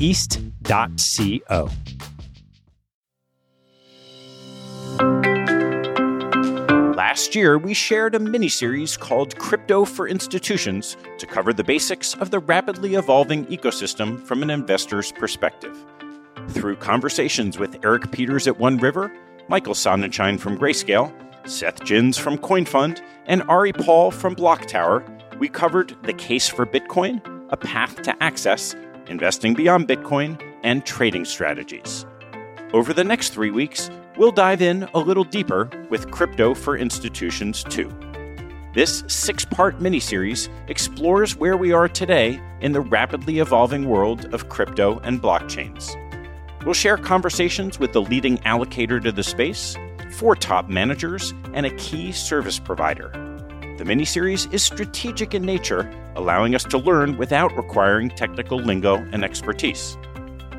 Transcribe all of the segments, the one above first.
east.co. Last year, we shared a mini series called Crypto for Institutions to cover the basics of the rapidly evolving ecosystem from an investor's perspective. Through conversations with Eric Peters at One River, Michael Sonnenschein from Grayscale, Seth Ginns from CoinFund, and Ari Paul from Blocktower, we covered the case for Bitcoin, a path to access, investing beyond Bitcoin, and trading strategies. Over the next three weeks, we'll dive in a little deeper with Crypto for Institutions 2. This six part miniseries explores where we are today in the rapidly evolving world of crypto and blockchains. We'll share conversations with the leading allocator to the space, four top managers, and a key service provider. The miniseries is strategic in nature, allowing us to learn without requiring technical lingo and expertise.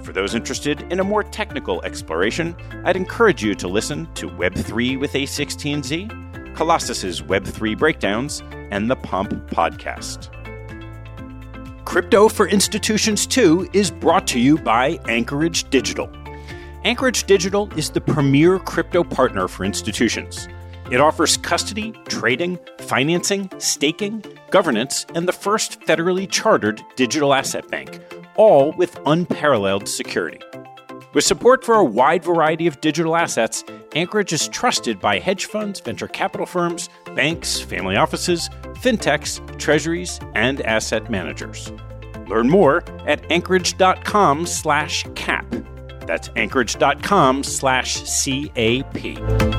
For those interested in a more technical exploration, I'd encourage you to listen to Web3 with A16Z, Colossus's Web3 breakdowns, and the Pomp podcast. Crypto for Institutions 2 is brought to you by Anchorage Digital. Anchorage Digital is the premier crypto partner for institutions. It offers custody, trading, financing, staking, governance, and the first federally chartered digital asset bank, all with unparalleled security. With support for a wide variety of digital assets, Anchorage is trusted by hedge funds, venture capital firms, banks, family offices, fintechs, treasuries, and asset managers. Learn more at anchorage.com/cap. That's anchorage.com slash CAP.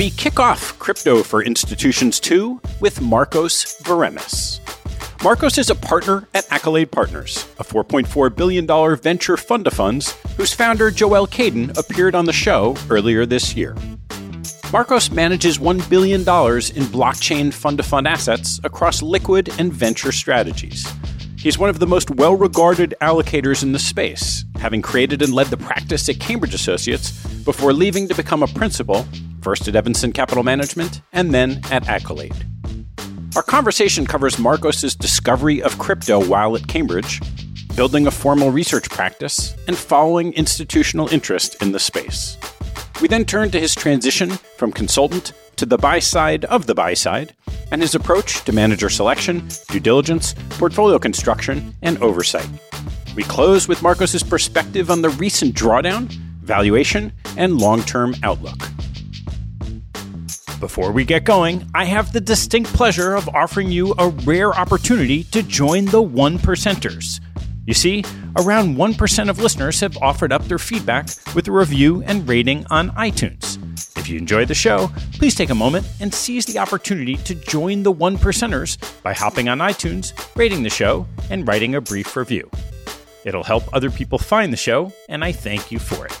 We kick off Crypto for Institutions 2 with Marcos Veremis. Marcos is a partner at Accolade Partners, a $4.4 billion venture fund of funds whose founder, Joelle Kayden, appeared on the show earlier this year. Marcos manages $1 billion in blockchain fund to fund assets across liquid and venture strategies. He's one of the most well regarded allocators in the space, having created and led the practice at Cambridge Associates before leaving to become a principal, first at Evanston Capital Management and then at Accolade. Our conversation covers Marcos's discovery of crypto while at Cambridge, building a formal research practice, and following institutional interest in the space. We then turn to his transition from consultant to the buy side of the buy side and his approach to manager selection, due diligence, portfolio construction, and oversight. We close with Marcos's perspective on the recent drawdown, valuation, and long term outlook. Before we get going, I have the distinct pleasure of offering you a rare opportunity to join the one percenters. You see, around 1% of listeners have offered up their feedback with a review and rating on iTunes. If you enjoy the show, please take a moment and seize the opportunity to join the one percenters by hopping on iTunes, rating the show, and writing a brief review. It'll help other people find the show, and I thank you for it.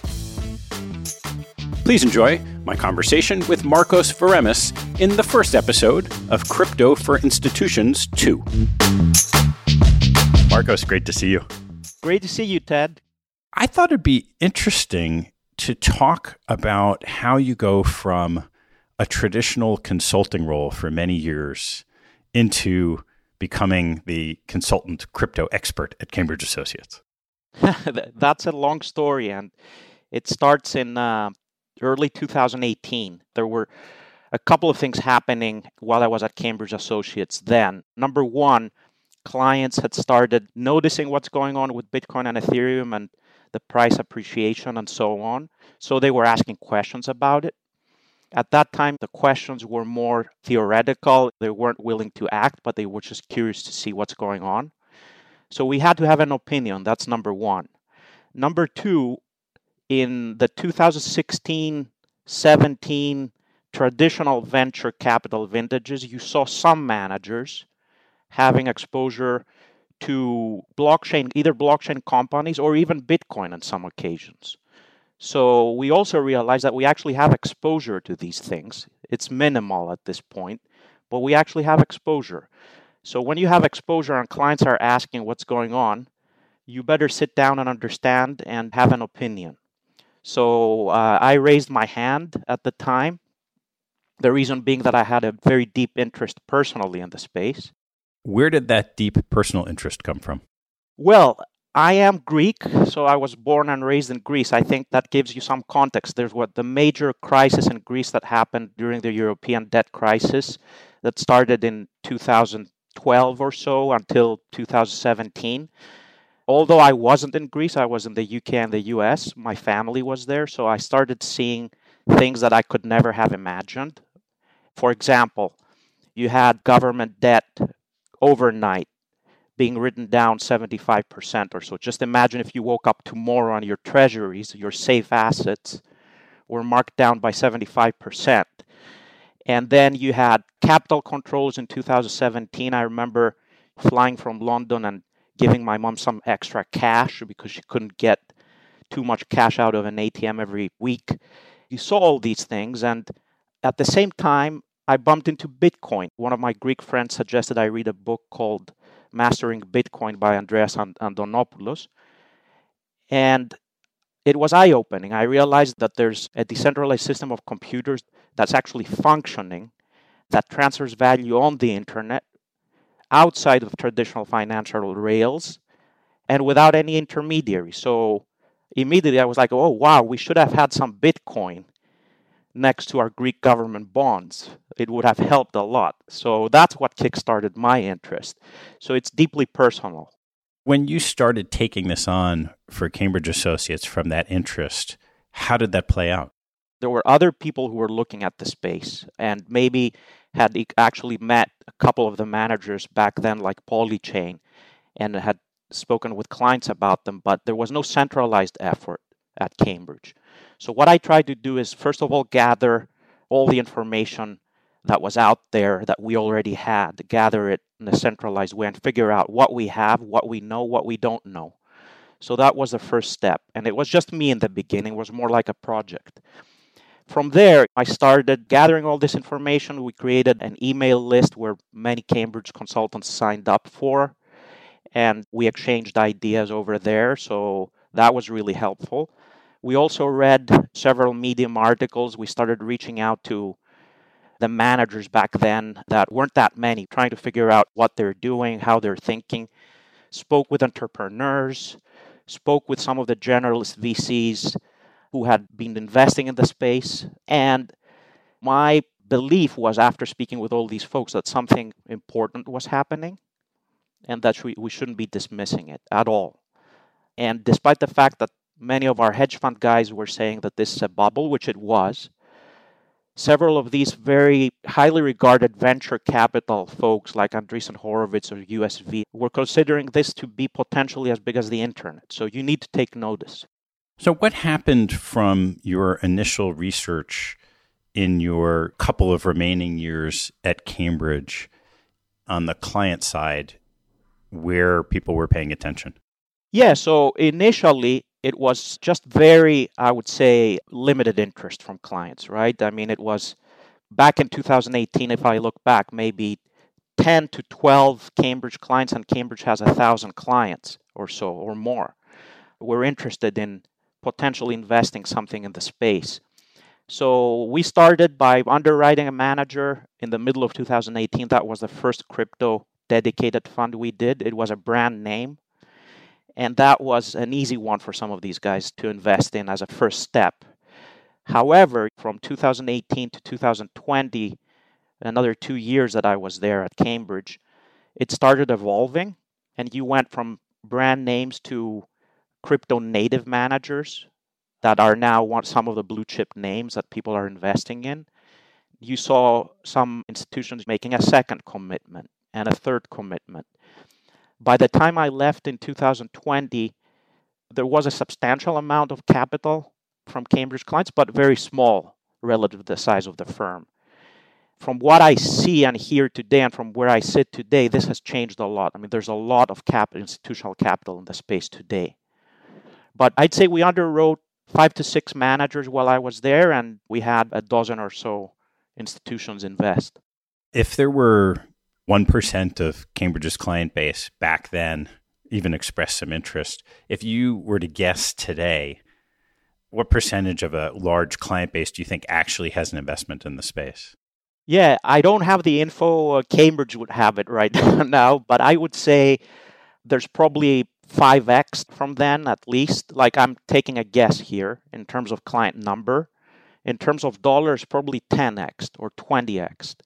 Please enjoy my conversation with Marcos Veremis in the first episode of Crypto for Institutions 2. Marcos, great to see you. Great to see you, Ted. I thought it'd be interesting to talk about how you go from a traditional consulting role for many years into becoming the consultant crypto expert at Cambridge Associates. That's a long story, and it starts in uh, early 2018. There were a couple of things happening while I was at Cambridge Associates then. Number one, clients had started noticing what's going on with Bitcoin and Ethereum and the price appreciation and so on. So they were asking questions about it. At that time, the questions were more theoretical. They weren't willing to act, but they were just curious to see what's going on. So we had to have an opinion. That's number one. Number two, in the 2016 17 traditional venture capital vintages, you saw some managers having exposure to blockchain, either blockchain companies or even Bitcoin on some occasions. So we also realize that we actually have exposure to these things. It's minimal at this point, but we actually have exposure. So when you have exposure and clients are asking what's going on, you better sit down and understand and have an opinion. So uh, I raised my hand at the time. The reason being that I had a very deep interest personally in the space. Where did that deep personal interest come from? Well, I am Greek, so I was born and raised in Greece. I think that gives you some context. There's what the major crisis in Greece that happened during the European debt crisis that started in 2012 or so until 2017. Although I wasn't in Greece, I was in the UK and the US. My family was there, so I started seeing things that I could never have imagined. For example, you had government debt overnight being written down 75% or so. Just imagine if you woke up tomorrow and your treasuries, your safe assets, were marked down by 75%. And then you had capital controls in 2017. I remember flying from London and giving my mom some extra cash because she couldn't get too much cash out of an ATM every week. You saw all these things, and at the same time, I bumped into Bitcoin. One of my Greek friends suggested I read a book called Mastering Bitcoin by Andreas Antonopoulos. And it was eye opening. I realized that there's a decentralized system of computers that's actually functioning that transfers value on the internet outside of traditional financial rails and without any intermediary. So immediately I was like, oh, wow, we should have had some Bitcoin next to our Greek government bonds. It would have helped a lot. So that's what kickstarted my interest. So it's deeply personal. When you started taking this on for Cambridge Associates from that interest, how did that play out? There were other people who were looking at the space and maybe had actually met a couple of the managers back then, like Polychain, and had spoken with clients about them, but there was no centralized effort at Cambridge. So, what I tried to do is, first of all, gather all the information that was out there that we already had, gather it in a centralized way, and figure out what we have, what we know, what we don't know. So, that was the first step. And it was just me in the beginning, it was more like a project. From there, I started gathering all this information. We created an email list where many Cambridge consultants signed up for, and we exchanged ideas over there. So that was really helpful. We also read several Medium articles. We started reaching out to the managers back then that weren't that many, trying to figure out what they're doing, how they're thinking. Spoke with entrepreneurs, spoke with some of the generalist VCs who had been investing in the space. And my belief was, after speaking with all these folks, that something important was happening and that we, we shouldn't be dismissing it at all. And despite the fact that many of our hedge fund guys were saying that this is a bubble, which it was. several of these very highly regarded venture capital folks like Andreessen Horowitz or USV were considering this to be potentially as big as the internet. So you need to take notice. So, what happened from your initial research in your couple of remaining years at Cambridge on the client side where people were paying attention? Yeah, so initially it was just very, I would say, limited interest from clients, right? I mean, it was back in 2018, if I look back, maybe 10 to 12 Cambridge clients, and Cambridge has a thousand clients or so or more. We're interested in potentially investing something in the space. So we started by underwriting a manager in the middle of 2018. That was the first crypto dedicated fund we did. It was a brand name. And that was an easy one for some of these guys to invest in as a first step. However, from 2018 to 2020, another two years that I was there at Cambridge, it started evolving. And you went from brand names to crypto native managers that are now some of the blue chip names that people are investing in. You saw some institutions making a second commitment and a third commitment. By the time I left in 2020, there was a substantial amount of capital from Cambridge clients, but very small relative to the size of the firm. From what I see and hear today, and from where I sit today, this has changed a lot. I mean, there's a lot of cap- institutional capital in the space today. But I'd say we underwrote five to six managers while I was there, and we had a dozen or so institutions invest. If there were 1% of Cambridge's client base back then even expressed some interest, if you were to guess today, what percentage of a large client base do you think actually has an investment in the space? Yeah, I don't have the info. Uh, Cambridge would have it right now, but I would say there's probably 5x from then at least. Like I'm taking a guess here in terms of client number. In terms of dollars, probably 10x or 20x.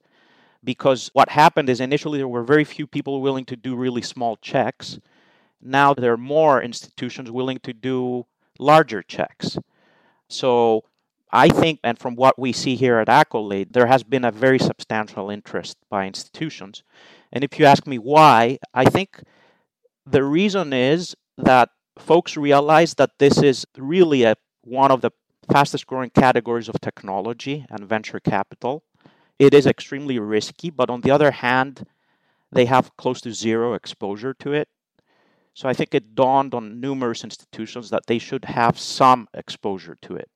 Because what happened is initially there were very few people willing to do really small checks. Now there are more institutions willing to do larger checks. So I think, and from what we see here at Accolade, there has been a very substantial interest by institutions. And if you ask me why, I think the reason is that folks realize that this is really a, one of the fastest growing categories of technology and venture capital. It is extremely risky, but on the other hand, they have close to zero exposure to it. So I think it dawned on numerous institutions that they should have some exposure to it.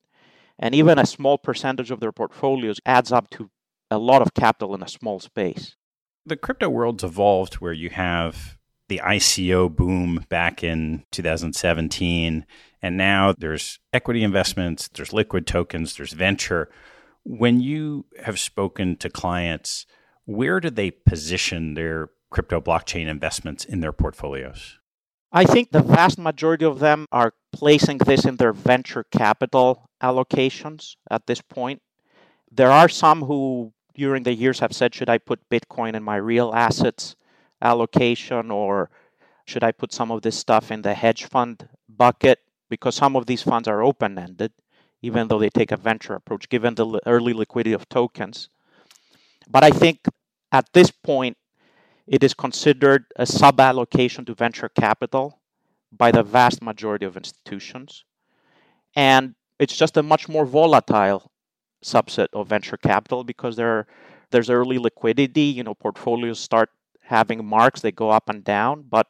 And even a small percentage of their portfolios adds up to a lot of capital in a small space. The crypto world's evolved where you have the ICO boom back in 2017. And now there's equity investments, there's liquid tokens, there's venture. When you have spoken to clients, where do they position their crypto blockchain investments in their portfolios? I think the vast majority of them are placing this in their venture capital allocations at this point. There are some who, during the years, have said, Should I put Bitcoin in my real assets? allocation or should I put some of this stuff in the hedge fund bucket? Because some of these funds are open ended, even though they take a venture approach, given the early liquidity of tokens. But I think at this point, it is considered a sub allocation to venture capital by the vast majority of institutions. And it's just a much more volatile subset of venture capital because there there's early liquidity. You know, portfolios start having marks they go up and down but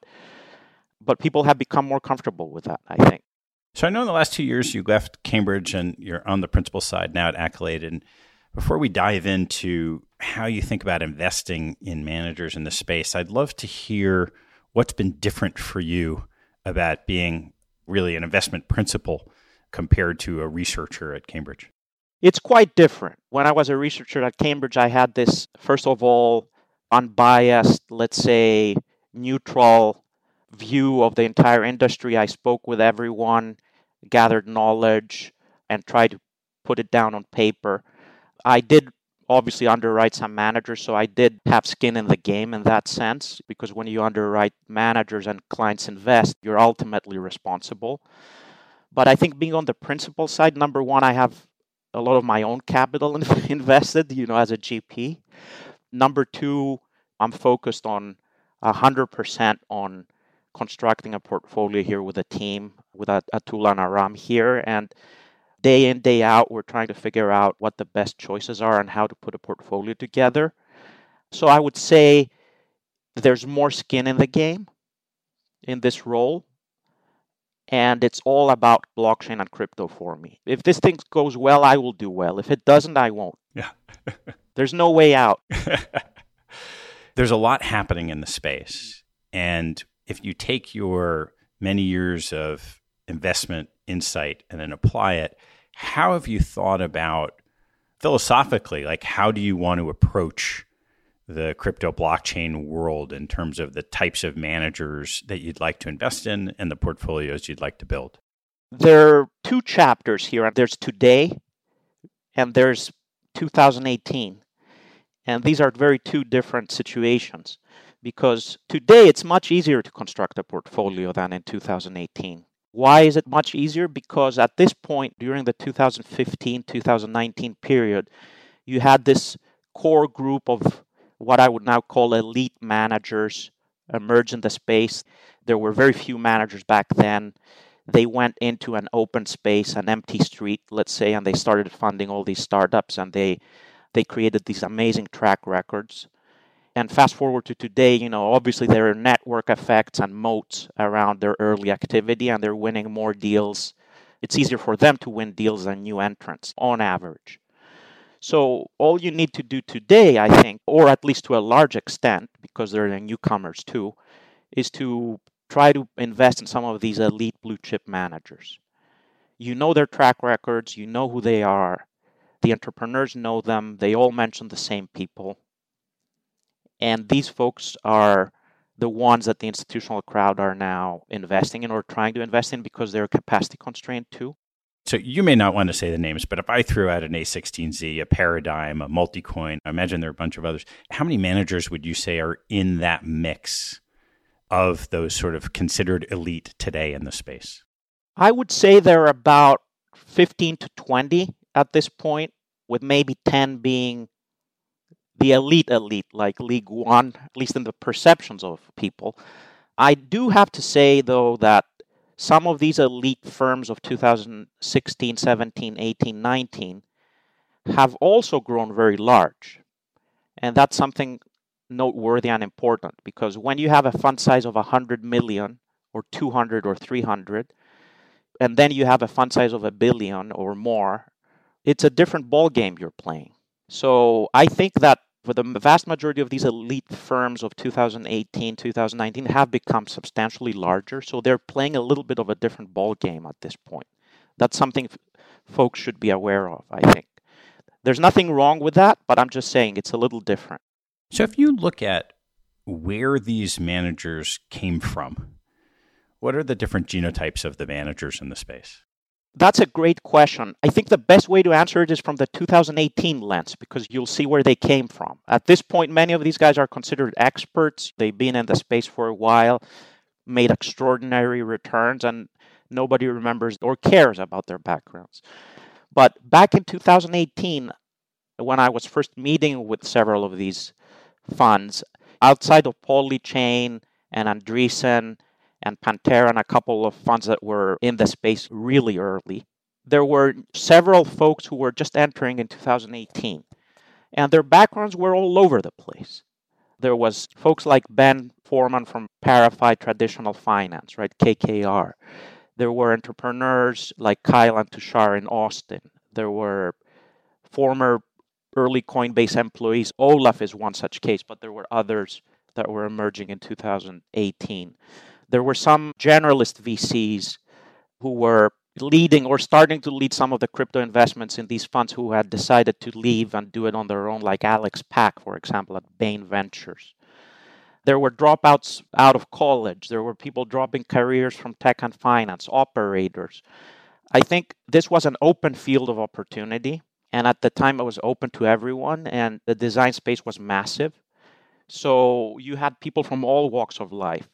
but people have become more comfortable with that i think so i know in the last two years you left cambridge and you're on the principal side now at accolade. And before we dive into how you think about investing in managers in the space i'd love to hear what's been different for you about being really an investment principal compared to a researcher at cambridge. It's quite different. When i was a researcher at cambridge i had this first of all unbiased, let's say, neutral view of the entire industry. I spoke with everyone, gathered knowledge, and tried to put it down on paper. I did obviously underwrite some managers, so I did have skin in the game in that sense, because when you underwrite managers and clients invest, you're ultimately responsible. But I think being on the principal side, number one, I have a lot of my own capital invested, you know, as a GP. Number two, I'm focused on 100% on constructing a portfolio here with a team, with Atul and Aram here. And day in, day out, we're trying to figure out what the best choices are and how to put a portfolio together. So I would say there's more skin in the game in this role. And it's all about blockchain and crypto for me. If this thing goes well, I will do well. If it doesn't, I won't. Yeah. there's no way out. there's a lot happening in the space. And if you take your many years of investment insight and then apply it, how have you thought about philosophically, like how do you want to approach the crypto blockchain world in terms of the types of managers that you'd like to invest in and the portfolios you'd like to build? There are two chapters here. There's today and there's 2018. And these are very two different situations because today it's much easier to construct a portfolio than in 2018. Why is it much easier? Because at this point, during the 2015 2019 period, you had this core group of what I would now call elite managers emerge in the space. There were very few managers back then. They went into an open space, an empty street, let's say, and they started funding all these startups and they they created these amazing track records. And fast forward to today, you know, obviously there are network effects and moats around their early activity and they're winning more deals. It's easier for them to win deals than new entrants on average. So all you need to do today, I think, or at least to a large extent, because there are newcomers too, is to try to invest in some of these elite blue chip managers. You know their track records, you know who they are, the entrepreneurs know them, they all mention the same people. And these folks are the ones that the institutional crowd are now investing in or trying to invest in because they're capacity constrained too. So you may not want to say the names, but if I threw out an A16Z, a Paradigm, a Multicoin, I imagine there are a bunch of others. How many managers would you say are in that mix of those sort of considered elite today in the space? I would say there are about 15 to 20 at this point, with maybe 10 being the elite elite, like League One, at least in the perceptions of people. I do have to say, though, that some of these elite firms of 2016, 17, 18, 19 have also grown very large. And that's something noteworthy and important because when you have a fund size of 100 million or 200 or 300, and then you have a fund size of a billion or more, it's a different ball game you're playing. So I think that for the vast majority of these elite firms of 2018, 2019 have become substantially larger. So they're playing a little bit of a different ball game at this point. That's something f- folks should be aware of, I think. There's nothing wrong with that, but I'm just saying it's a little different. So if you look at where these managers came from, what are the different genotypes of the managers in the space? That's a great question. I think the best way to answer it is from the 2018 lens because you'll see where they came from. At this point, many of these guys are considered experts. They've been in the space for a while, made extraordinary returns, and nobody remembers or cares about their backgrounds. But back in 2018, when I was first meeting with several of these funds, outside of Polychain and Andreessen and Pantera and a couple of funds that were in the space really early. There were several folks who were just entering in 2018, and their backgrounds were all over the place. There was folks like Ben Forman from ParaFi Traditional Finance, right, KKR. There were entrepreneurs like Kyle and Tushar in Austin. There were former early Coinbase employees. Olaf is one such case, but there were others that were emerging in 2018 there were some generalist VCs who were leading or starting to lead some of the crypto investments in these funds who had decided to leave and do it on their own, like Alex Pack, for example, at Bain Ventures. There were dropouts out of college. There were people dropping careers from tech and finance, operators. I think this was an open field of opportunity. And at the time, it was open to everyone, and the design space was massive. So you had people from all walks of life.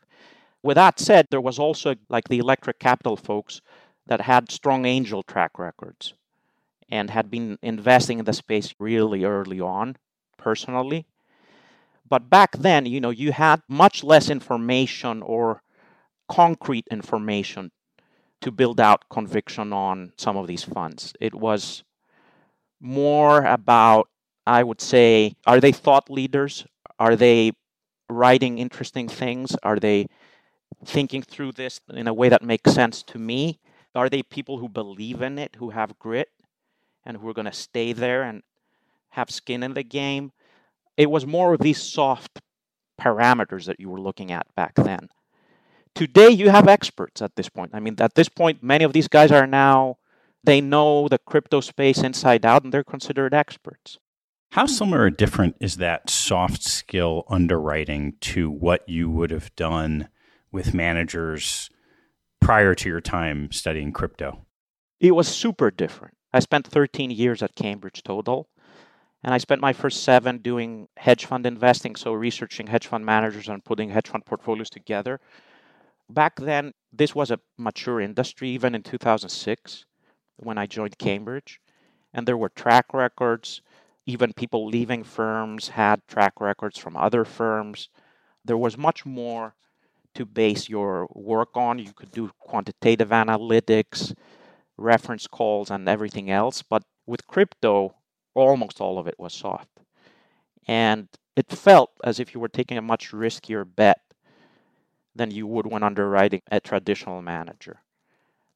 With that said, there was also like the electric capital folks that had strong angel track records. and had been investing in the space really early on personally. But back then, you know, you had much less information or concrete information to build out conviction on some of these funds. It was more about, I would say, are they thought leaders? Are they writing interesting things? Are they thinking through this in a way that makes sense to me? Are they people who believe in it, who have grit, and who are going to stay there and have skin in the game? It was more of these soft parameters that you were looking at back then. Today, you have experts at this point. I mean, at this point, many of these guys are now, they know the crypto space inside out and they're considered experts. How similar or different is that soft skill underwriting to what you would have done with managers prior to your time studying crypto? It was super different. I spent 13 years at Cambridge total, and I spent my first seven doing hedge fund investing, so researching hedge fund managers and putting hedge fund portfolios together. Back then, this was a mature industry, even in 2006 when I joined Cambridge, and there were track records. Even people leaving firms had track records from other firms. There was much more to base your work on. You could do quantitative analytics, reference calls, and everything else. But with crypto, almost all of it was soft. And it felt as if you were taking a much riskier bet than you would when underwriting a traditional manager.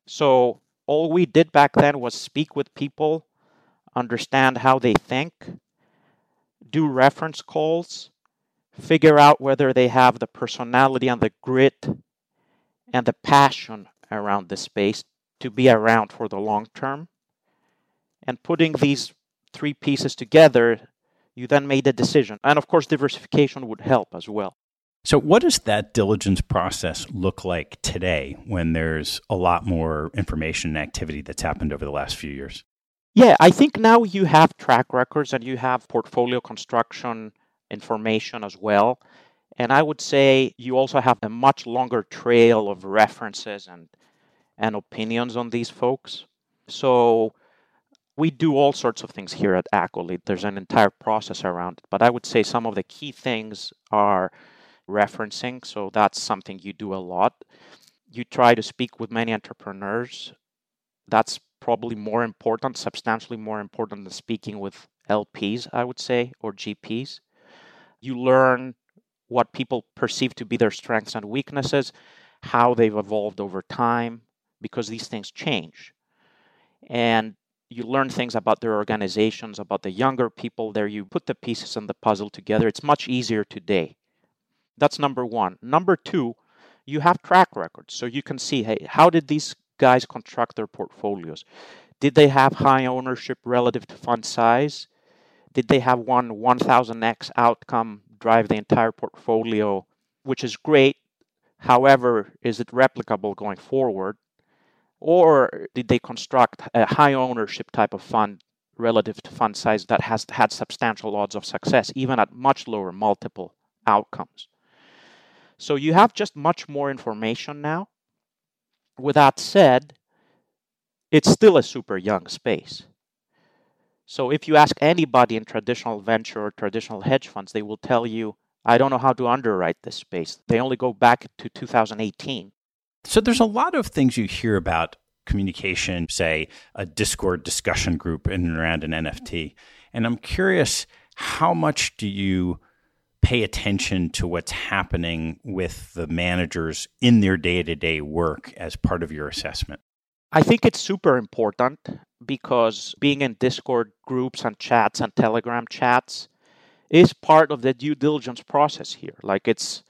So all we did back then was speak with people, understand how they think, do reference calls, figure out whether they have the personality and the grit and the passion around the space to be around for the long term. And putting these three pieces together, you then made a decision. And of course, diversification would help as well. So, what does that diligence process look like today when there's a lot more information and activity that's happened over the last few years? Yeah, I think now you have track records and you have portfolio construction information as well. And I would say you also have a much longer trail of references and, and opinions on these folks. So we do all sorts of things here at Accolade. There's an entire process around it. But I would say some of the key things are referencing. So that's something you do a lot. You try to speak with many entrepreneurs. That's probably more important, substantially more important than speaking with LPs, I would say, or GPs. You learn what people perceive to be their strengths and weaknesses, how they've evolved over time, because these things change. And you learn things about their organizations, about the younger people there. You put the pieces in the puzzle together. It's much easier today. That's number one. Number two, you have track records. So you can see, hey, how did these guys construct their portfolios? Did they have high ownership relative to fund size? Did they have one 1000x outcome drive the entire portfolio, which is great. However, is it replicable going forward? Or did they construct a high ownership type of fund relative to fund size that has had substantial odds of success, even at much lower multiple outcomes? So you have just much more information now. With that said, it's still a super young space. So if you ask anybody in traditional venture or traditional hedge funds, they will tell you, I don't know how to underwrite this space. They only go back to 2018. So there's a lot of things you hear about communication, say a Discord discussion group in and around an NFT. And I'm curious, how much do you pay attention to what's happening with the managers in their day to day work as part of your assessment? I think it's super important because being in Discord groups and chats and Telegram chats is part of the due diligence process here. Like it's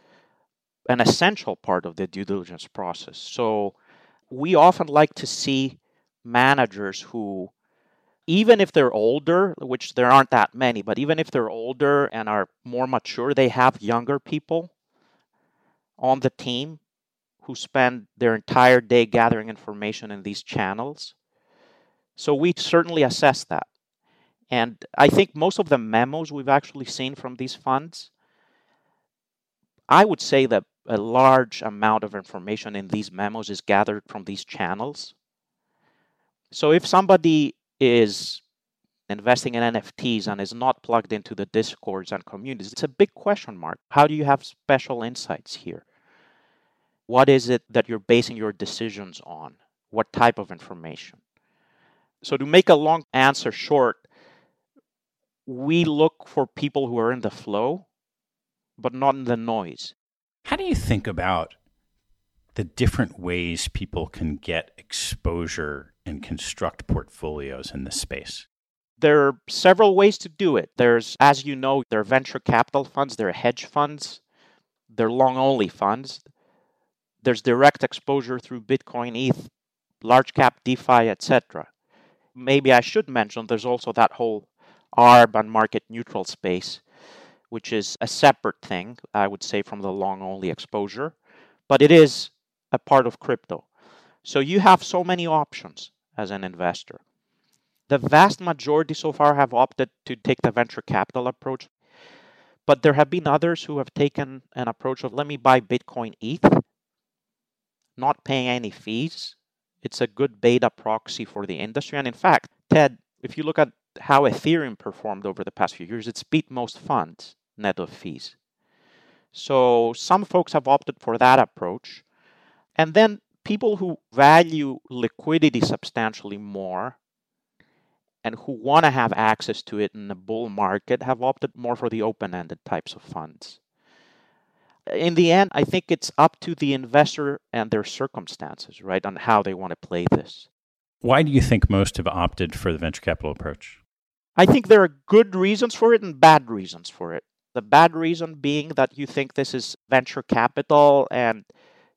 an essential part of the due diligence process. So we often like to see managers who, even if they're older, which there aren't that many, but even if they're older and are more mature, they have younger people on the team who spend their entire day gathering information in these channels. So we certainly assess that. And I think most of the memos we've actually seen from these funds, I would say that a large amount of information in these memos is gathered from these channels. So if somebody is investing in NFTs and is not plugged into the discords and communities, it's a big question mark. How do you have special insights here? What is it that you're basing your decisions on? What type of information? So, to make a long answer short, we look for people who are in the flow, but not in the noise. How do you think about the different ways people can get exposure and construct portfolios in this space? There are several ways to do it. There's, as you know, there are venture capital funds, there are hedge funds, there are long only funds. There's direct exposure through Bitcoin, ETH, large cap DeFi, etc. Maybe I should mention there's also that whole ARB and market neutral space, which is a separate thing, I would say, from the long only exposure, but it is a part of crypto. So you have so many options as an investor. The vast majority so far have opted to take the venture capital approach, but there have been others who have taken an approach of let me buy Bitcoin ETH, not paying any fees. It's a good beta proxy for the industry. And in fact, Ted, if you look at how Ethereum performed over the past few years, it's beat most funds net of fees. So some folks have opted for that approach. And then people who value liquidity substantially more and who want to have access to it in the bull market have opted more for the open ended types of funds. In the end, I think it's up to the investor and their circumstances, right, on how they want to play this. Why do you think most have opted for the venture capital approach? I think there are good reasons for it and bad reasons for it. The bad reason being that you think this is venture capital and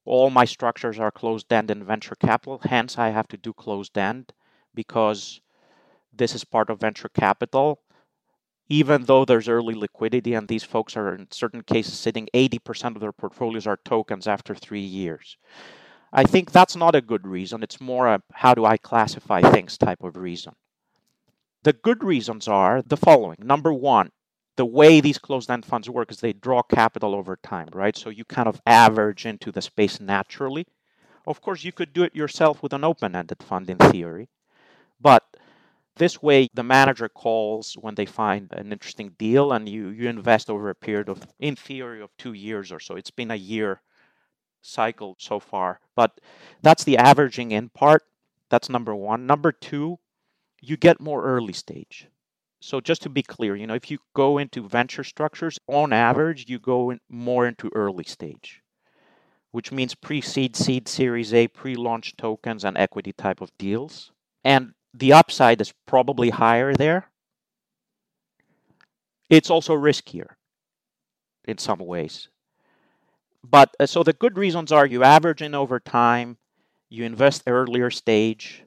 all my structures are closed end in venture capital, hence I have to do closed end because this is part of venture capital. Even though there's early liquidity and these folks are in certain cases sitting 80% of their portfolios are tokens after three years. I think that's not a good reason. It's more a how do I classify things type of reason. The good reasons are the following. Number one, the way these closed-end funds work is they draw capital over time, right? So you kind of average into the space naturally. Of course, you could do it yourself with an open-ended fund in theory, but this way the manager calls when they find an interesting deal and you, you invest over a period of in theory of two years or so. It's been a year cycle so far but that's the averaging in part. That's number one. Number two you get more early stage. So just to be clear, you know, if you go into venture structures, on average, you go in more into early stage, which means pre-seed, seed, series A, pre-launch tokens and equity type of deals. And the upside is probably higher there. It's also riskier in some ways. But uh, so the good reasons are you average in over time, you invest earlier stage,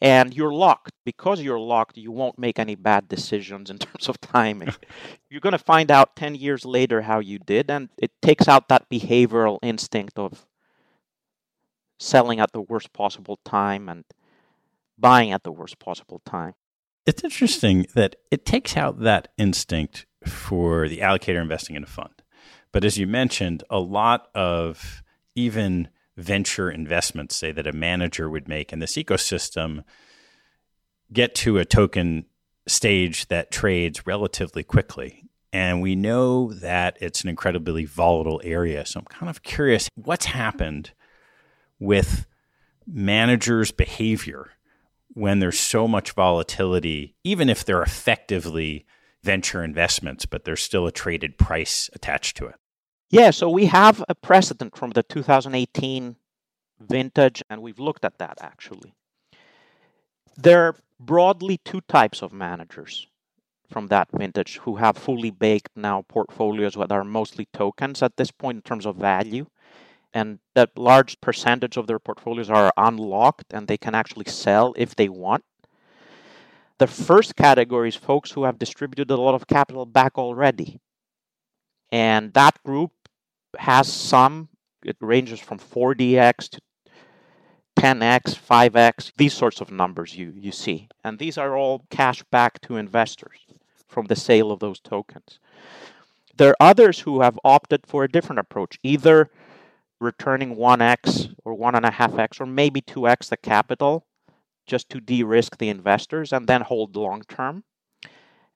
and you're locked. Because you're locked, you won't make any bad decisions in terms of timing. you're going to find out 10 years later how you did, and it takes out that behavioral instinct of selling at the worst possible time and buying at the worst possible time. It's interesting that it takes out that instinct for the allocator investing in a fund. But as you mentioned, a lot of even venture investments, say that a manager would make in this ecosystem, get to a token stage that trades relatively quickly. And we know that it's an incredibly volatile area. So I'm kind of curious what's happened with managers' behavior when there's so much volatility, even if they're effectively venture investments, but there's still a traded price attached to it. Yeah, so we have a precedent from the 2018 vintage, and we've looked at that actually. There are broadly two types of managers from that vintage who have fully baked now portfolios that are mostly tokens at this point in terms of value. And that large percentage of their portfolios are unlocked and they can actually sell if they want. The first category is folks who have distributed a lot of capital back already. And that group has some, it ranges from 40x to 10x, 5x, these sorts of numbers you, you see. And these are all cash back to investors from the sale of those tokens. There are others who have opted for a different approach, either returning 1x or 1.5x or maybe 2x the capital just to de risk the investors and then hold long term.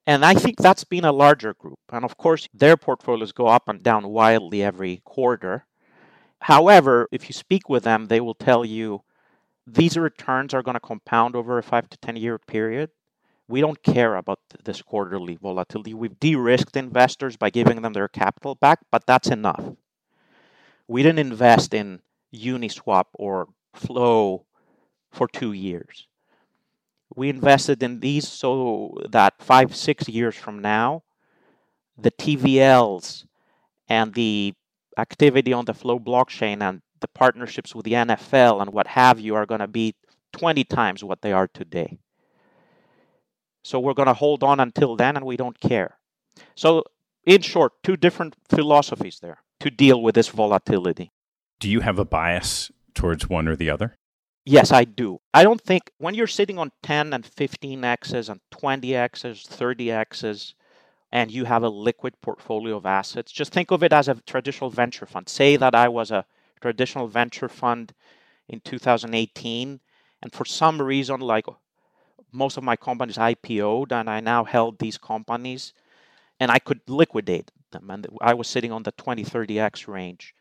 And I think that's been a larger group. And of course, their portfolios go up and down wildly every quarter. However, if you speak with them, they will tell you these returns are going to compound over a five to 10 year period. We don't care about this quarterly volatility. We've de risked investors by giving them their capital back, but that's enough. We didn't invest in Uniswap or Flow for two years. We invested in these so that five, six years from now, the TVLs and the activity on the Flow blockchain and the partnerships with the NFL and what have you are going to be 20 times what they are today. So we're going to hold on until then and we don't care. So, in short, two different philosophies there to deal with this volatility. Do you have a bias towards one or the other? Yes, I do. I don't think when you're sitting on 10 and 15 X's and 20 X's, 30 X's, and you have a liquid portfolio of assets, just think of it as a traditional venture fund. Say that I was a traditional venture fund in 2018, and for some reason, like most of my companies IPO'd, and I now held these companies, and I could liquidate them, and I was sitting on the 20, 30x range.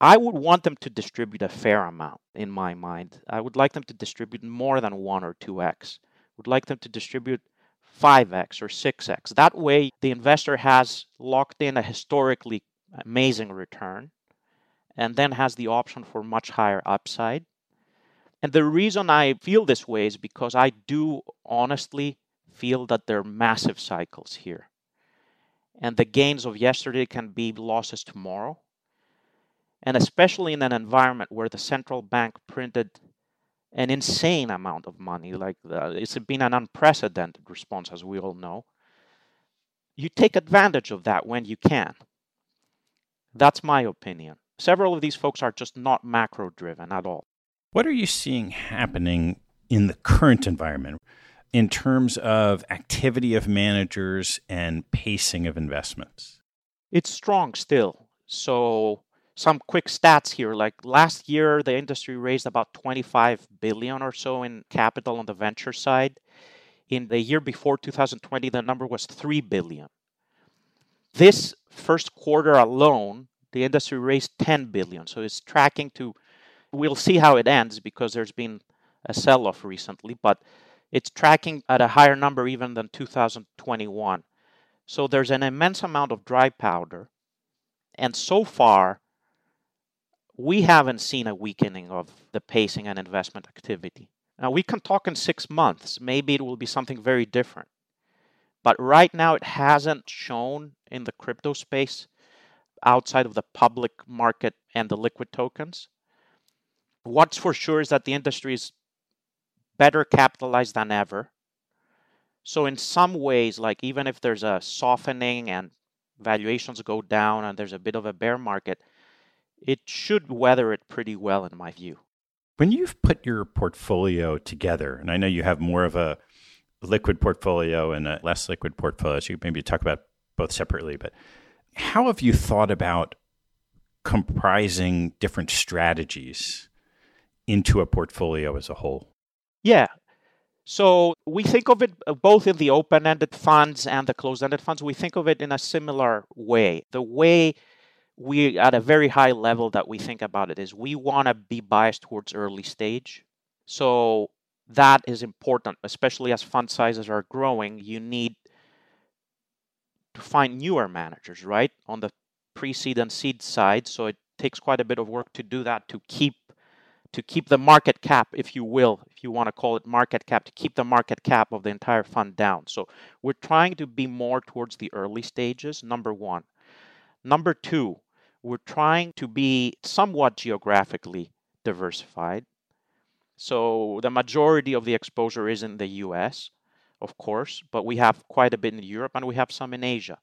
I would want them to distribute a fair amount in my mind. I would like them to distribute more than 1 or 2x. Would like them to distribute 5x or 6x. That way the investor has locked in a historically amazing return and then has the option for much higher upside. And the reason I feel this way is because I do honestly feel that there are massive cycles here. And the gains of yesterday can be losses tomorrow and especially in an environment where the central bank printed an insane amount of money, like the, it's been an unprecedented response, as we all know. You take advantage of that when you can. That's my opinion. Several of these folks are just not macro driven at all. What are you seeing happening in the current environment in terms of activity of managers and pacing of investments? It's strong still. So some quick stats here like last year the industry raised about 25 billion or so in capital on the venture side in the year before 2020 the number was 3 billion this first quarter alone the industry raised 10 billion so it's tracking to we'll see how it ends because there's been a sell off recently but it's tracking at a higher number even than 2021 so there's an immense amount of dry powder and so far we haven't seen a weakening of the pacing and investment activity. Now, we can talk in six months. Maybe it will be something very different. But right now, it hasn't shown in the crypto space outside of the public market and the liquid tokens. What's for sure is that the industry is better capitalized than ever. So, in some ways, like even if there's a softening and valuations go down and there's a bit of a bear market, it should weather it pretty well, in my view. When you've put your portfolio together, and I know you have more of a liquid portfolio and a less liquid portfolio, so you maybe talk about both separately, but how have you thought about comprising different strategies into a portfolio as a whole? Yeah. So we think of it uh, both in the open ended funds and the closed ended funds. We think of it in a similar way. The way we at a very high level that we think about it is we want to be biased towards early stage so that is important especially as fund sizes are growing you need to find newer managers right on the pre-seed and seed side so it takes quite a bit of work to do that to keep to keep the market cap if you will if you want to call it market cap to keep the market cap of the entire fund down so we're trying to be more towards the early stages number 1 number 2 we're trying to be somewhat geographically diversified. So the majority of the exposure is in the US, of course, but we have quite a bit in Europe and we have some in Asia.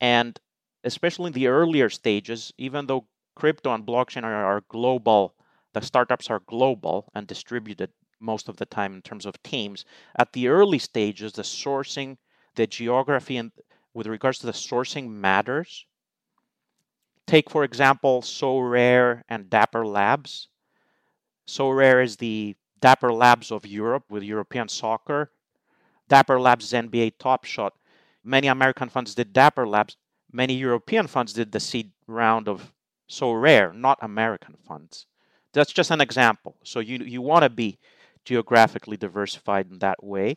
And especially in the earlier stages, even though crypto and blockchain are, are global, the startups are global and distributed most of the time in terms of teams. At the early stages, the sourcing, the geography, and with regards to the sourcing matters Take, for example, Sorare and Dapper Labs. Sorare is the Dapper Labs of Europe with European soccer, Dapper Labs is NBA Top Shot. Many American funds did Dapper Labs. Many European funds did the seed round of Sorare, not American funds. That's just an example. So you you want to be geographically diversified in that way.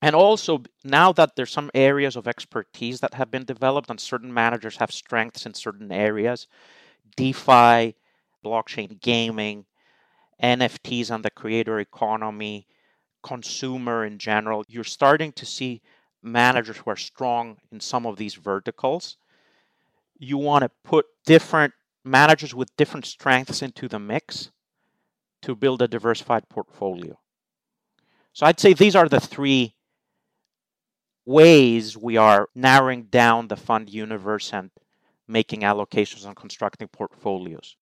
And also, now that there's some areas of expertise that have been developed, and certain managers have strengths in certain areas, DeFi, blockchain gaming, NFTs and the creator economy, consumer in general, you're starting to see managers who are strong in some of these verticals. You want to put different managers with different strengths into the mix to build a diversified portfolio. So I'd say these are the three ways we are narrowing down the fund universe and making allocations and constructing portfolios.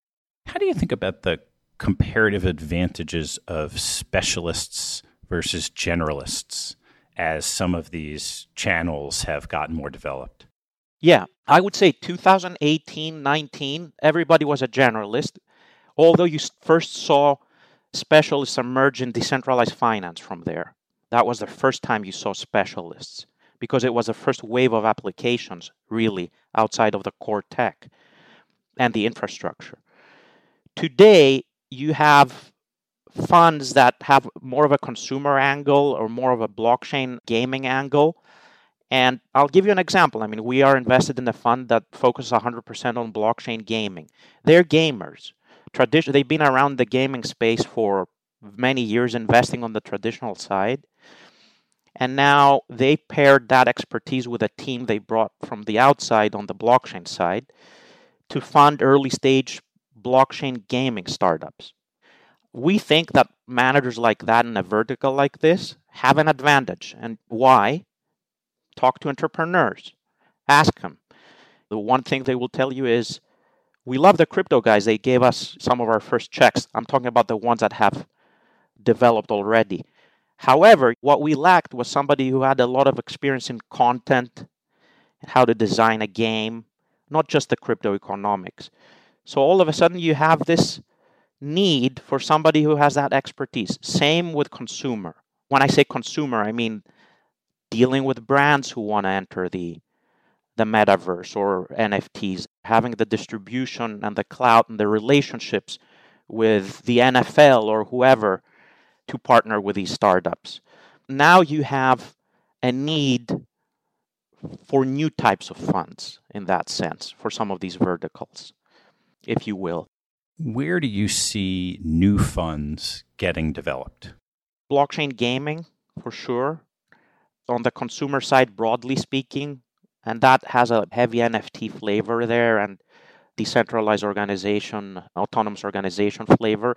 How do you think about the comparative advantages of specialists versus generalists as some of these channels have gotten more developed? Yeah, I would say 2018 19, everybody was a generalist. Although you first saw specialists emerge in decentralized finance from there. That was the first time you saw specialists because it was the first wave of applications, really, outside of the core tech and the infrastructure. Today, you have funds that have more of a consumer angle or more of a blockchain gaming angle. And I'll give you an example. I mean, we are invested in a fund that focuses 100% on blockchain gaming. They're gamers. Tradition, they've been around the gaming space for many years, investing on the traditional side. And now they paired that expertise with a team they brought from the outside on the blockchain side to fund early stage blockchain gaming startups. We think that managers like that in a vertical like this have an advantage. And why? Talk to entrepreneurs, ask them. The one thing they will tell you is, we love the crypto guys. They gave us some of our first checks. I'm talking about the ones that have developed already. However, what we lacked was somebody who had a lot of experience in content, how to design a game, not just the crypto economics. So all of a sudden, you have this need for somebody who has that expertise. Same with consumer. When I say consumer, I mean dealing with brands who want to enter the the metaverse or NFTs, having the distribution and the cloud and the relationships with the NFL or whoever to partner with these startups. Now you have a need for new types of funds in that sense for some of these verticals if you will. Where do you see new funds getting developed? Blockchain gaming, for sure. On the consumer side, broadly speaking, and that has a heavy NFT flavor there and decentralized organization, autonomous organization flavor,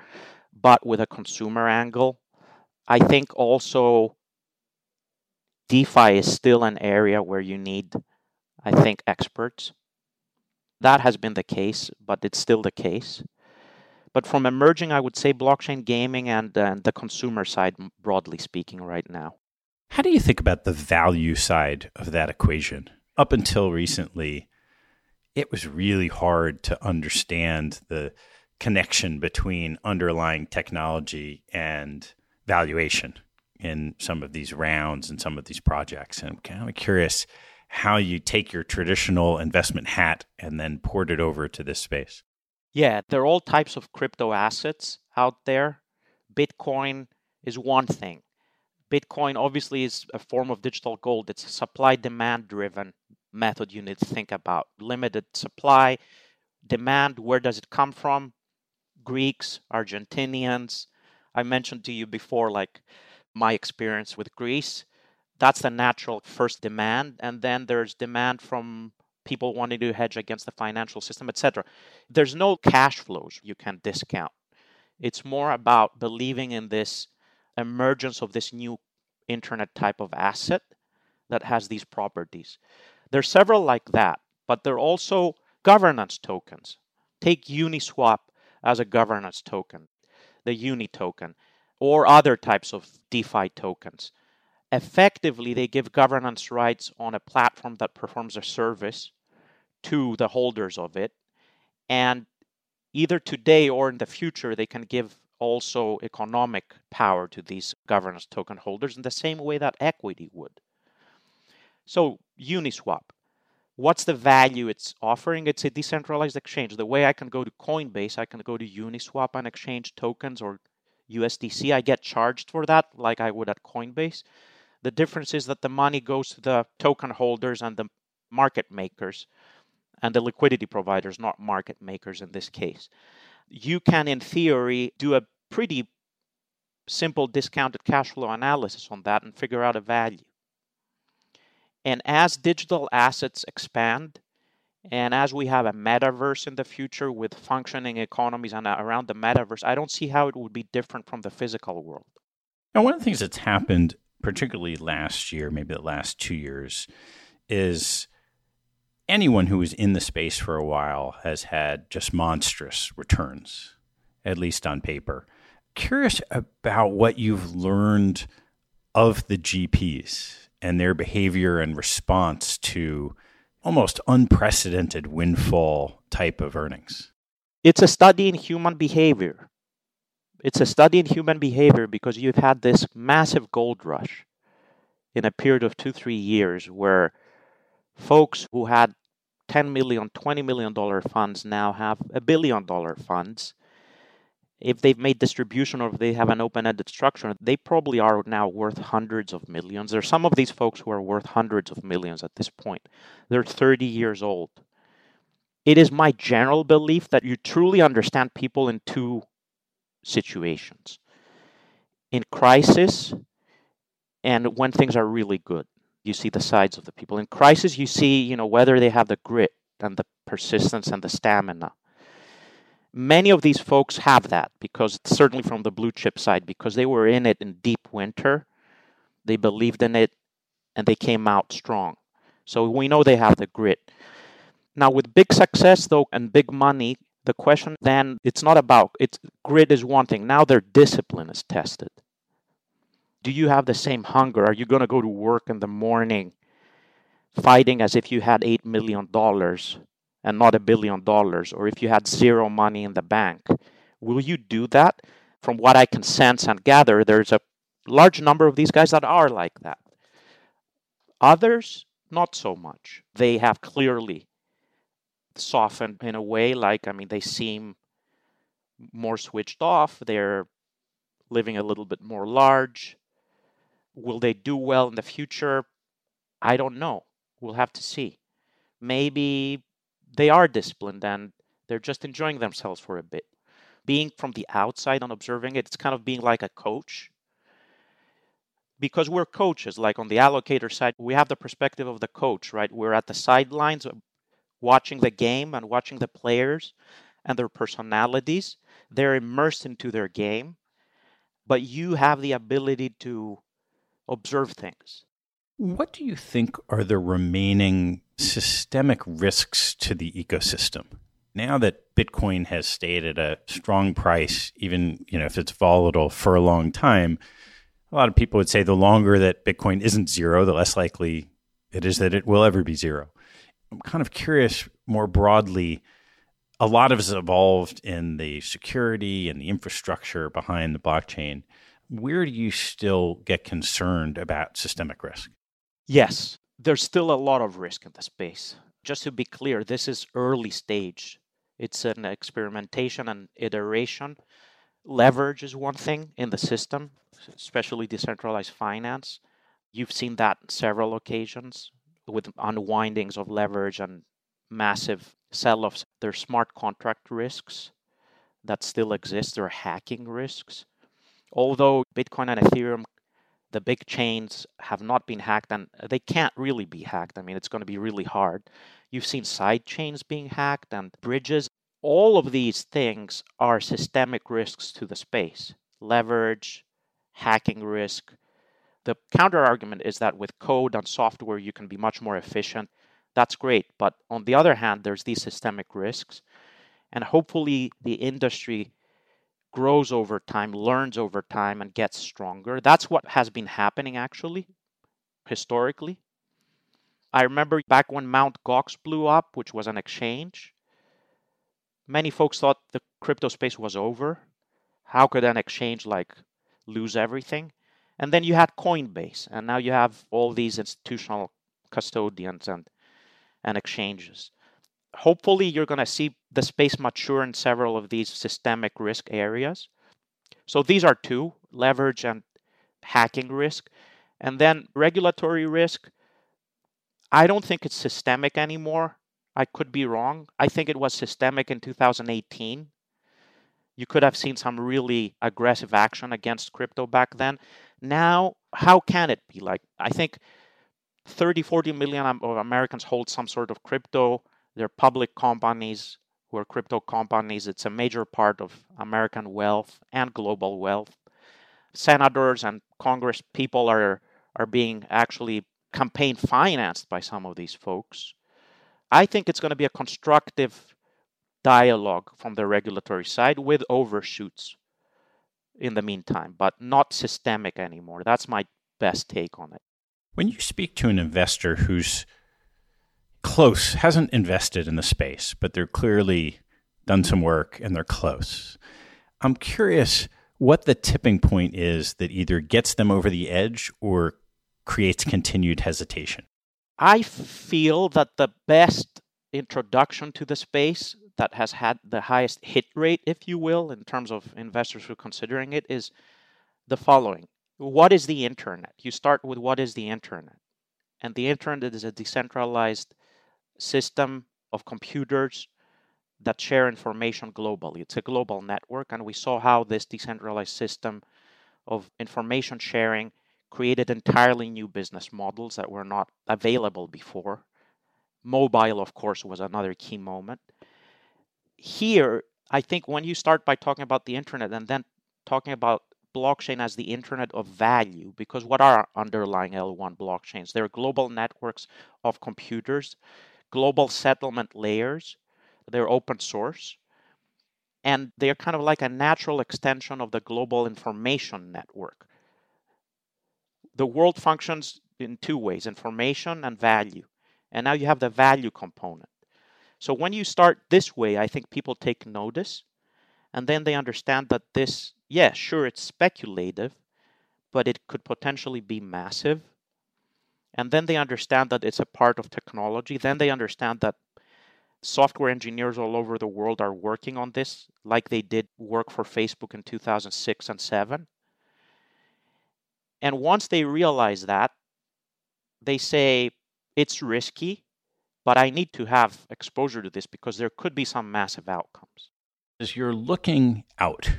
but with a consumer angle. I think also DeFi is still an area where you need, I think, experts. That has been the case, but it's still the case. But from emerging, I would say blockchain gaming and, uh, the consumer side, broadly speaking, right now. How do you think about the value side of that equation? Up until recently, it was really hard to understand the connection between underlying technology and valuation in some of these rounds and some of these projects. And I'm kind of curious how you take your traditional investment hat and then port it over to this space. Yeah, there are all types of crypto assets out there. Bitcoin is one thing. Bitcoin obviously is a form of digital gold. It's a supply demand driven method you need to think about. Limited supply, demand, where does it come from? Greeks, Argentinians. I mentioned to you before, like my experience with Greece that's the natural first demand and then there's demand from people wanting to hedge against the financial system etc there's no cash flows you can discount it's more about believing in this emergence of this new internet type of asset that has these properties. There are several like that but there are also governance tokens. Take uniswap as a governance token the uni token or other types of defi tokens. Effectively they give governance rights on a platform that performs a service to the holders of it and either today or in the future they can give also economic power to these governance token holders in the same way that equity would. So, Uniswap, what's the value it's offering? It's a decentralized exchange. The way I can go to Coinbase, I can go to Uniswap and exchange tokens or USDC. I get charged for that like I would at Coinbase. The difference is that the money goes to the token holders and the market makers and the liquidity providers, not market makers in this case. You can, in theory, do a pretty simple discounted cash flow analysis on that and figure out a value. And as digital assets expand, and as we have a metaverse in the future with functioning economies and uh, around the metaverse, I don't see how it would be different from the physical world. Now, one of the things that's happened, particularly last year, maybe the last two years, is anyone who was in the space for a while has had just monstrous returns, at least on paper. Curious about what you've learned of the GPs and their behavior and response to almost unprecedented windfall type of earnings. It's a study in human behavior. It's a study in human behavior because you've had this massive gold rush in a period of two, three years where folks who had 10 million, 20 million dollar funds now have a billion dollar funds. If they've made distribution or if they have an open ended structure, they probably are now worth hundreds of millions. There are some of these folks who are worth hundreds of millions at this point. They're 30 years old. It is my general belief that you truly understand people in two situations in crisis and when things are really good you see the sides of the people. In crisis, you see, you know, whether they have the grit and the persistence and the stamina. Many of these folks have that because certainly from the blue chip side, because they were in it in deep winter, they believed in it, and they came out strong. So we know they have the grit. Now, with big success though and big money, the question then it's not about it's grit is one thing. Now their discipline is tested do you have the same hunger? Are you going to go to work in the morning fighting as if you had $8 million and not a billion dollars, or if you had zero money in the bank? Will you do that? From what I can sense and gather, there's a large number of these guys that are like that. Others, not so much. They have clearly softened in a way, like, I mean, they seem more switched off. They're living a little bit more large. Will they do well in the future? I don't know. We'll have to see. Maybe they are disciplined and they're just enjoying themselves for a bit. Being from the outside and observing it, it's kind of being like a coach. Because we're coaches, like on the allocator side, we have the perspective of the coach, right? We're at the sidelines uh, watching the game and watching the players and their personalities. They're immersed into their game, but you have the ability to observe things. What do you think are the remaining systemic risks to the ecosystem? Now that Bitcoin has stayed at a strong price, even you know if it's volatile for a long time, a lot of people would say the longer that Bitcoin isn't zero, the less likely it is that it will ever be zero. I'm kind of curious more broadly. A lot of us evolved in the security and the infrastructure behind the blockchain where do you still get concerned about systemic risk? Yes, there's still a lot of risk in the space. Just to be clear, this is early stage. It's an experimentation and iteration. Leverage is one thing in the system, especially decentralized finance. You've seen that several occasions with unwindings of leverage and massive sell offs. There's smart contract risks that still exist, there are hacking risks although Bitcoin and Ethereum, the big chains, have not been hacked, and uh, they can't really be hacked. I mean, it's going to be really hard. You've seen side chains being hacked and bridges. All of these things are systemic risks to the space leverage, hacking risk. The counter argument is that with code and software, you can be much more efficient. That's great. But on the other hand, there's these systemic risks. And hopefully, the industry grows over time, learns over time, and gets stronger. That's what has been happening actually, historically. I remember back when Mt. Gox blew up, which was an exchange, many folks thought the crypto space was over. how could an exchange like lose everything? And then you had Coinbase, and now you have all these institutional custodians and and exchanges. Hopefully, you're going to see the space mature in several of these systemic risk areas. So these are two: leverage and hacking risk, and then regulatory risk. I don't think it's systemic anymore. I could be wrong. I think it was systemic in 2018 you could have seen some really aggressive action against crypto back then. Now, how can it be like? I think 30, 40 million of Americans hold some sort of crypto. They're public companies who are crypto companies. It's a major part of American wealth and global wealth. Senators and Congress people are are being actually campaign financed by some of these folks. I think it's going to be a constructive dialogue from the regulatory side with overshoots in the meantime, but not systemic anymore. That's my best take on it. When you speak to an investor who's close, hasn't invested in the space, but they're clearly done some work and they're close, I'm curious what the tipping point is that either gets them over the edge or creates continued hesitation. I feel that the best introduction to the space that has had the highest hit rate, if you will, in terms of investors who are considering it, is the following. What is the internet? You start with what is the internet? And the internet is a decentralized system of computers that share information globally. It's a global network, and we saw how this decentralized system of information sharing created entirely new business models that were not available before. Mobile, of course, was another key moment here, I think when you start by talking about the internet and then talking about blockchain as the internet of value, because what are underlying L1 blockchains? They're global networks of computers, global settlement layers, they're open source, and they're kind of like a natural extension of the global information network. The world functions in two ways information and value. And now you have the value component. So when you start this way, I think people take notice and then they understand that this, yeah, sure, it's speculative, but it could potentially be massive. And then they understand that it's a part of technology. Then they understand that software engineers all over the world are working on this, like they did work for Facebook in 2006 and 7. And once they realize that, they say it's risky, but I need to have exposure to this because there could be some massive outcomes. As you're looking out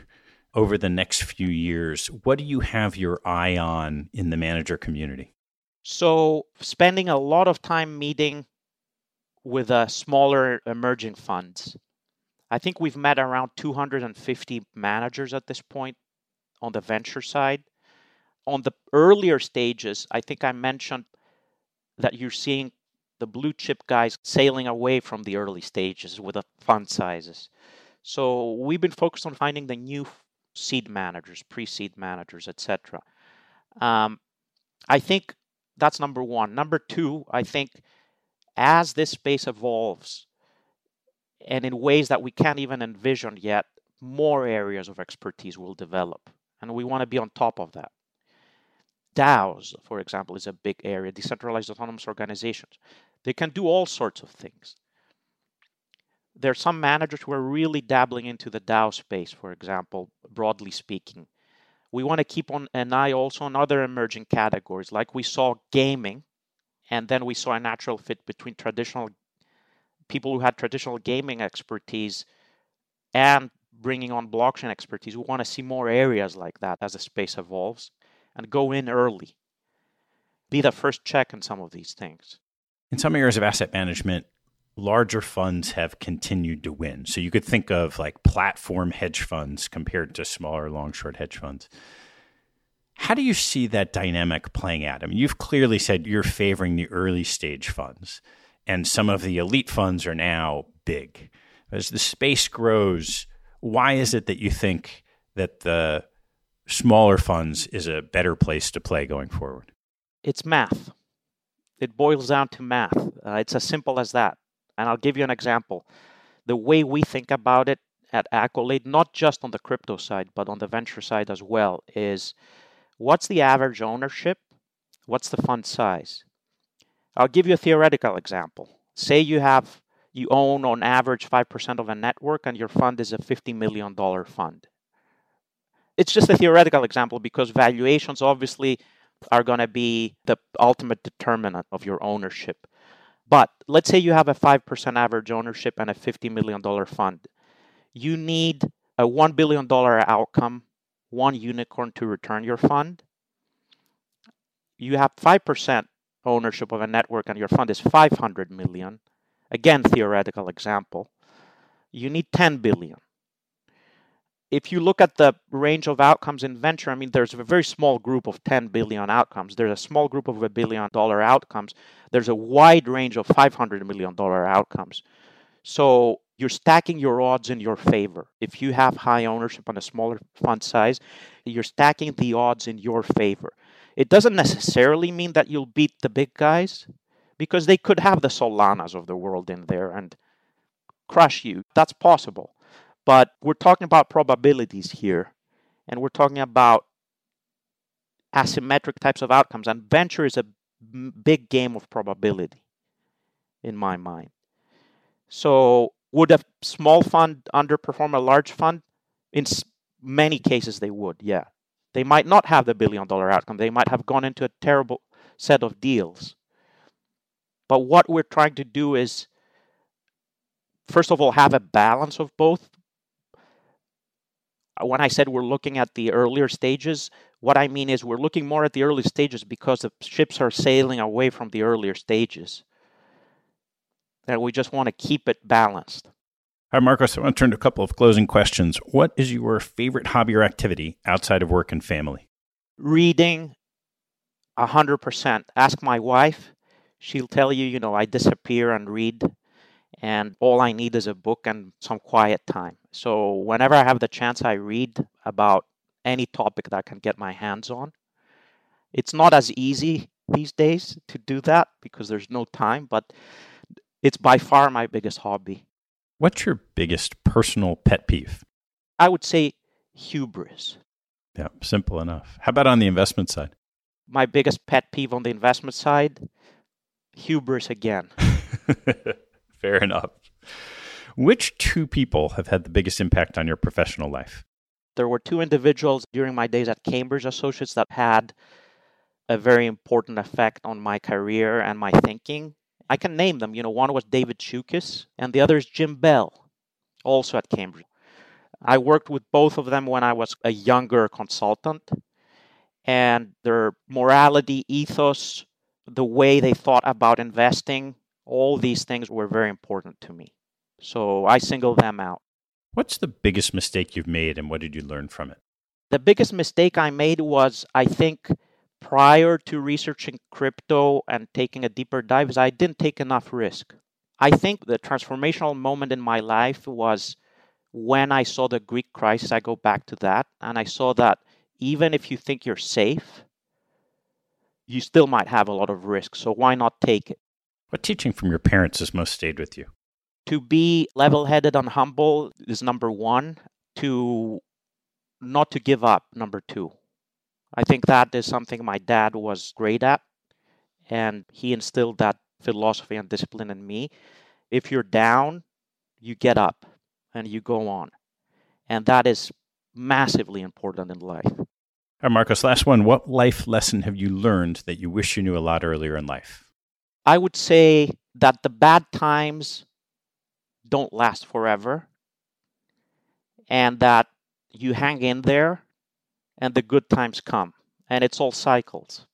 over the next few years, what do you have your eye on in the manager community? So, spending a lot of time meeting with uh, smaller emerging funds. I think we've met around 250 managers at this point on the venture side. On the earlier stages, I think I mentioned that you're seeing the blue chip guys sailing away from the early stages with the fund sizes. So we've been focused on finding the new seed managers, pre-seed managers, etc. Um, I think that's number one. Number two, I think as this space evolves, and in ways that we can't even envision yet, more areas of expertise will develop, and we want to be on top of that. DAOs, for example, is a big area, decentralized autonomous organizations. They can do all sorts of things. There are some managers who are really dabbling into the DAO space, for example, broadly speaking. We want to keep on an eye also on other emerging categories, like we saw gaming, and then we saw a natural fit between traditional people who had traditional gaming expertise and bringing on blockchain expertise. We want to see more areas like that as the space evolves and go in early. Be the first check in some of these things. In some areas of asset management, larger funds have continued to win. So you could think of like platform hedge funds compared to smaller long short hedge funds. How do you see that dynamic playing out? I mean, you've clearly said you're favoring the early stage funds, and some of the elite funds are now big. As the space grows, why is it that you think that the smaller funds is a better place to play going forward? It's math. It boils down to math. Uh, it's as simple as that. And I'll give you an example. The way we think about it, at Accolade, not just on the crypto side, but on the venture side as well, is what's the average ownership? What's the fund size? I'll give you a theoretical example. Say you have you own on average 5% of a network and your fund is a $50 million fund. It's just a theoretical example because valuations obviously are going to be the ultimate determinant of your ownership. But let's say you have a 5% average ownership and a $50 million fund. You need a $1 billion outcome, one unicorn to return your fund. You have 5% ownership of a network and your fund is 500 million. Again, theoretical example. You need 10 billion if you look at the range of outcomes in venture, I mean, there's a very small group of 10 billion outcomes. There's a small group of a billion dollar outcomes. There's a wide range of 500 million dollar outcomes. So you're stacking your odds in your favor. If you have high ownership on a smaller fund size, you're stacking the odds in your favor. It doesn't necessarily mean that you'll beat the big guys because they could have the Solanas of the world in there and crush you. That's possible. But we're talking about probabilities here, and we're talking about asymmetric types of outcomes. And venture is a big game of probability in my mind. So, would a small fund underperform a large fund? In many cases, they would, yeah. They might not have the billion dollar outcome, they might have gone into a terrible set of deals. But what we're trying to do is, first of all, have a balance of both Uh, when I said we're looking at the earlier stages, what I mean is we're looking more at the early stages because the ships are sailing away from the earlier stages. And we just want to keep it balanced. Hi, Marcos. I want to turn to a couple of closing questions. What is your favorite hobby or activity outside of work and family? Reading, 100%. Ask my wife. She'll tell you, you know, I disappear and read and all I need is a book and some quiet time. So whenever I have the chance, I read about any topic that I can get my hands on. It's not as easy these days to do that because there's no time, but it's by far my biggest hobby. What's your biggest personal pet peeve? I would say hubris. Yeah, simple enough. How about on the investment side? My biggest pet peeve on the investment side, hubris again. Fair enough. Which two people have had the biggest impact on your professional life? There were two individuals during my days at Cambridge Associates that had a very important effect on my career and my thinking. I can name them. You know, one was David Chukis, and the other is Jim Bell, also at Cambridge. I worked with both of them when I was a younger consultant, and their morality, ethos, the way they thought about investing all these things were very important to me. So I single them out. What's the biggest mistake you've made and what did you learn from it? The biggest mistake I made was, I think, prior to researching crypto and taking a deeper dive, is I didn't take enough risk. I think the transformational moment in my life was when I saw the Greek crisis. I go back to that, and I saw that even if you think you're safe, you still might have a lot of risk. So why not take it? What teaching from your parents has most stayed with you? To be level headed and humble is number one. To not to give up, number two. I think that is something my dad was great at, and he instilled that philosophy and discipline in me. If you're down, you get up and you go on. And that is massively important in life. All right, Marcos, last one. What life lesson have you learned that you wish you knew a lot earlier in life? I would say that the bad times don't last forever and that you hang in there and the good times come and it's all cycles.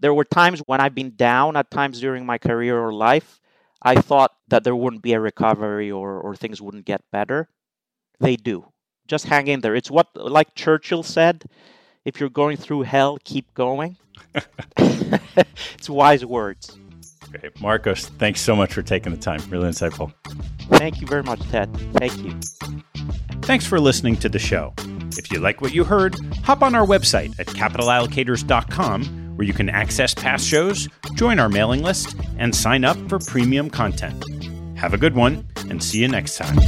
There were times when I've been down at times during my career or life. I thought that there wouldn't be a recovery or, or things wouldn't get better. They do. Just hang in there. It's what, like Churchill said, if you're going through hell, keep going. it's wise words. Great. Marcos, thanks so much for taking the time. Really insightful. Thank you very much, Ted. Thank you. Thanks for listening to the show. If you like what you heard, hop on our website at capitalallocators.com where you can access past shows, join our mailing list, and sign up for premium content. Have a good one, and see you next time.